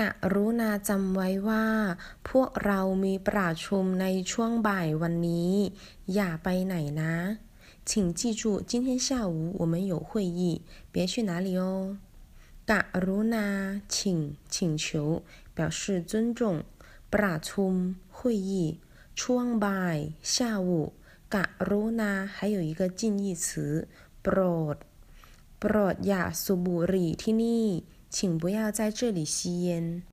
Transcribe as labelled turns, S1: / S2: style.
S1: กะรุณาจำไว้ว่า พวกเรามีประชุมในช่วงบ่ายวันนี้ อย่าไปไหนนะ请记住今天下午我们有会议别去哪里哦กะรุณา请请求表示尊重ประชุม会议ช่วงบ่าย下午กะรุณา还有一个近义词โปรดโปรดอย่าสูบบุหรี่ที่นี่ 请不要在这里吸烟。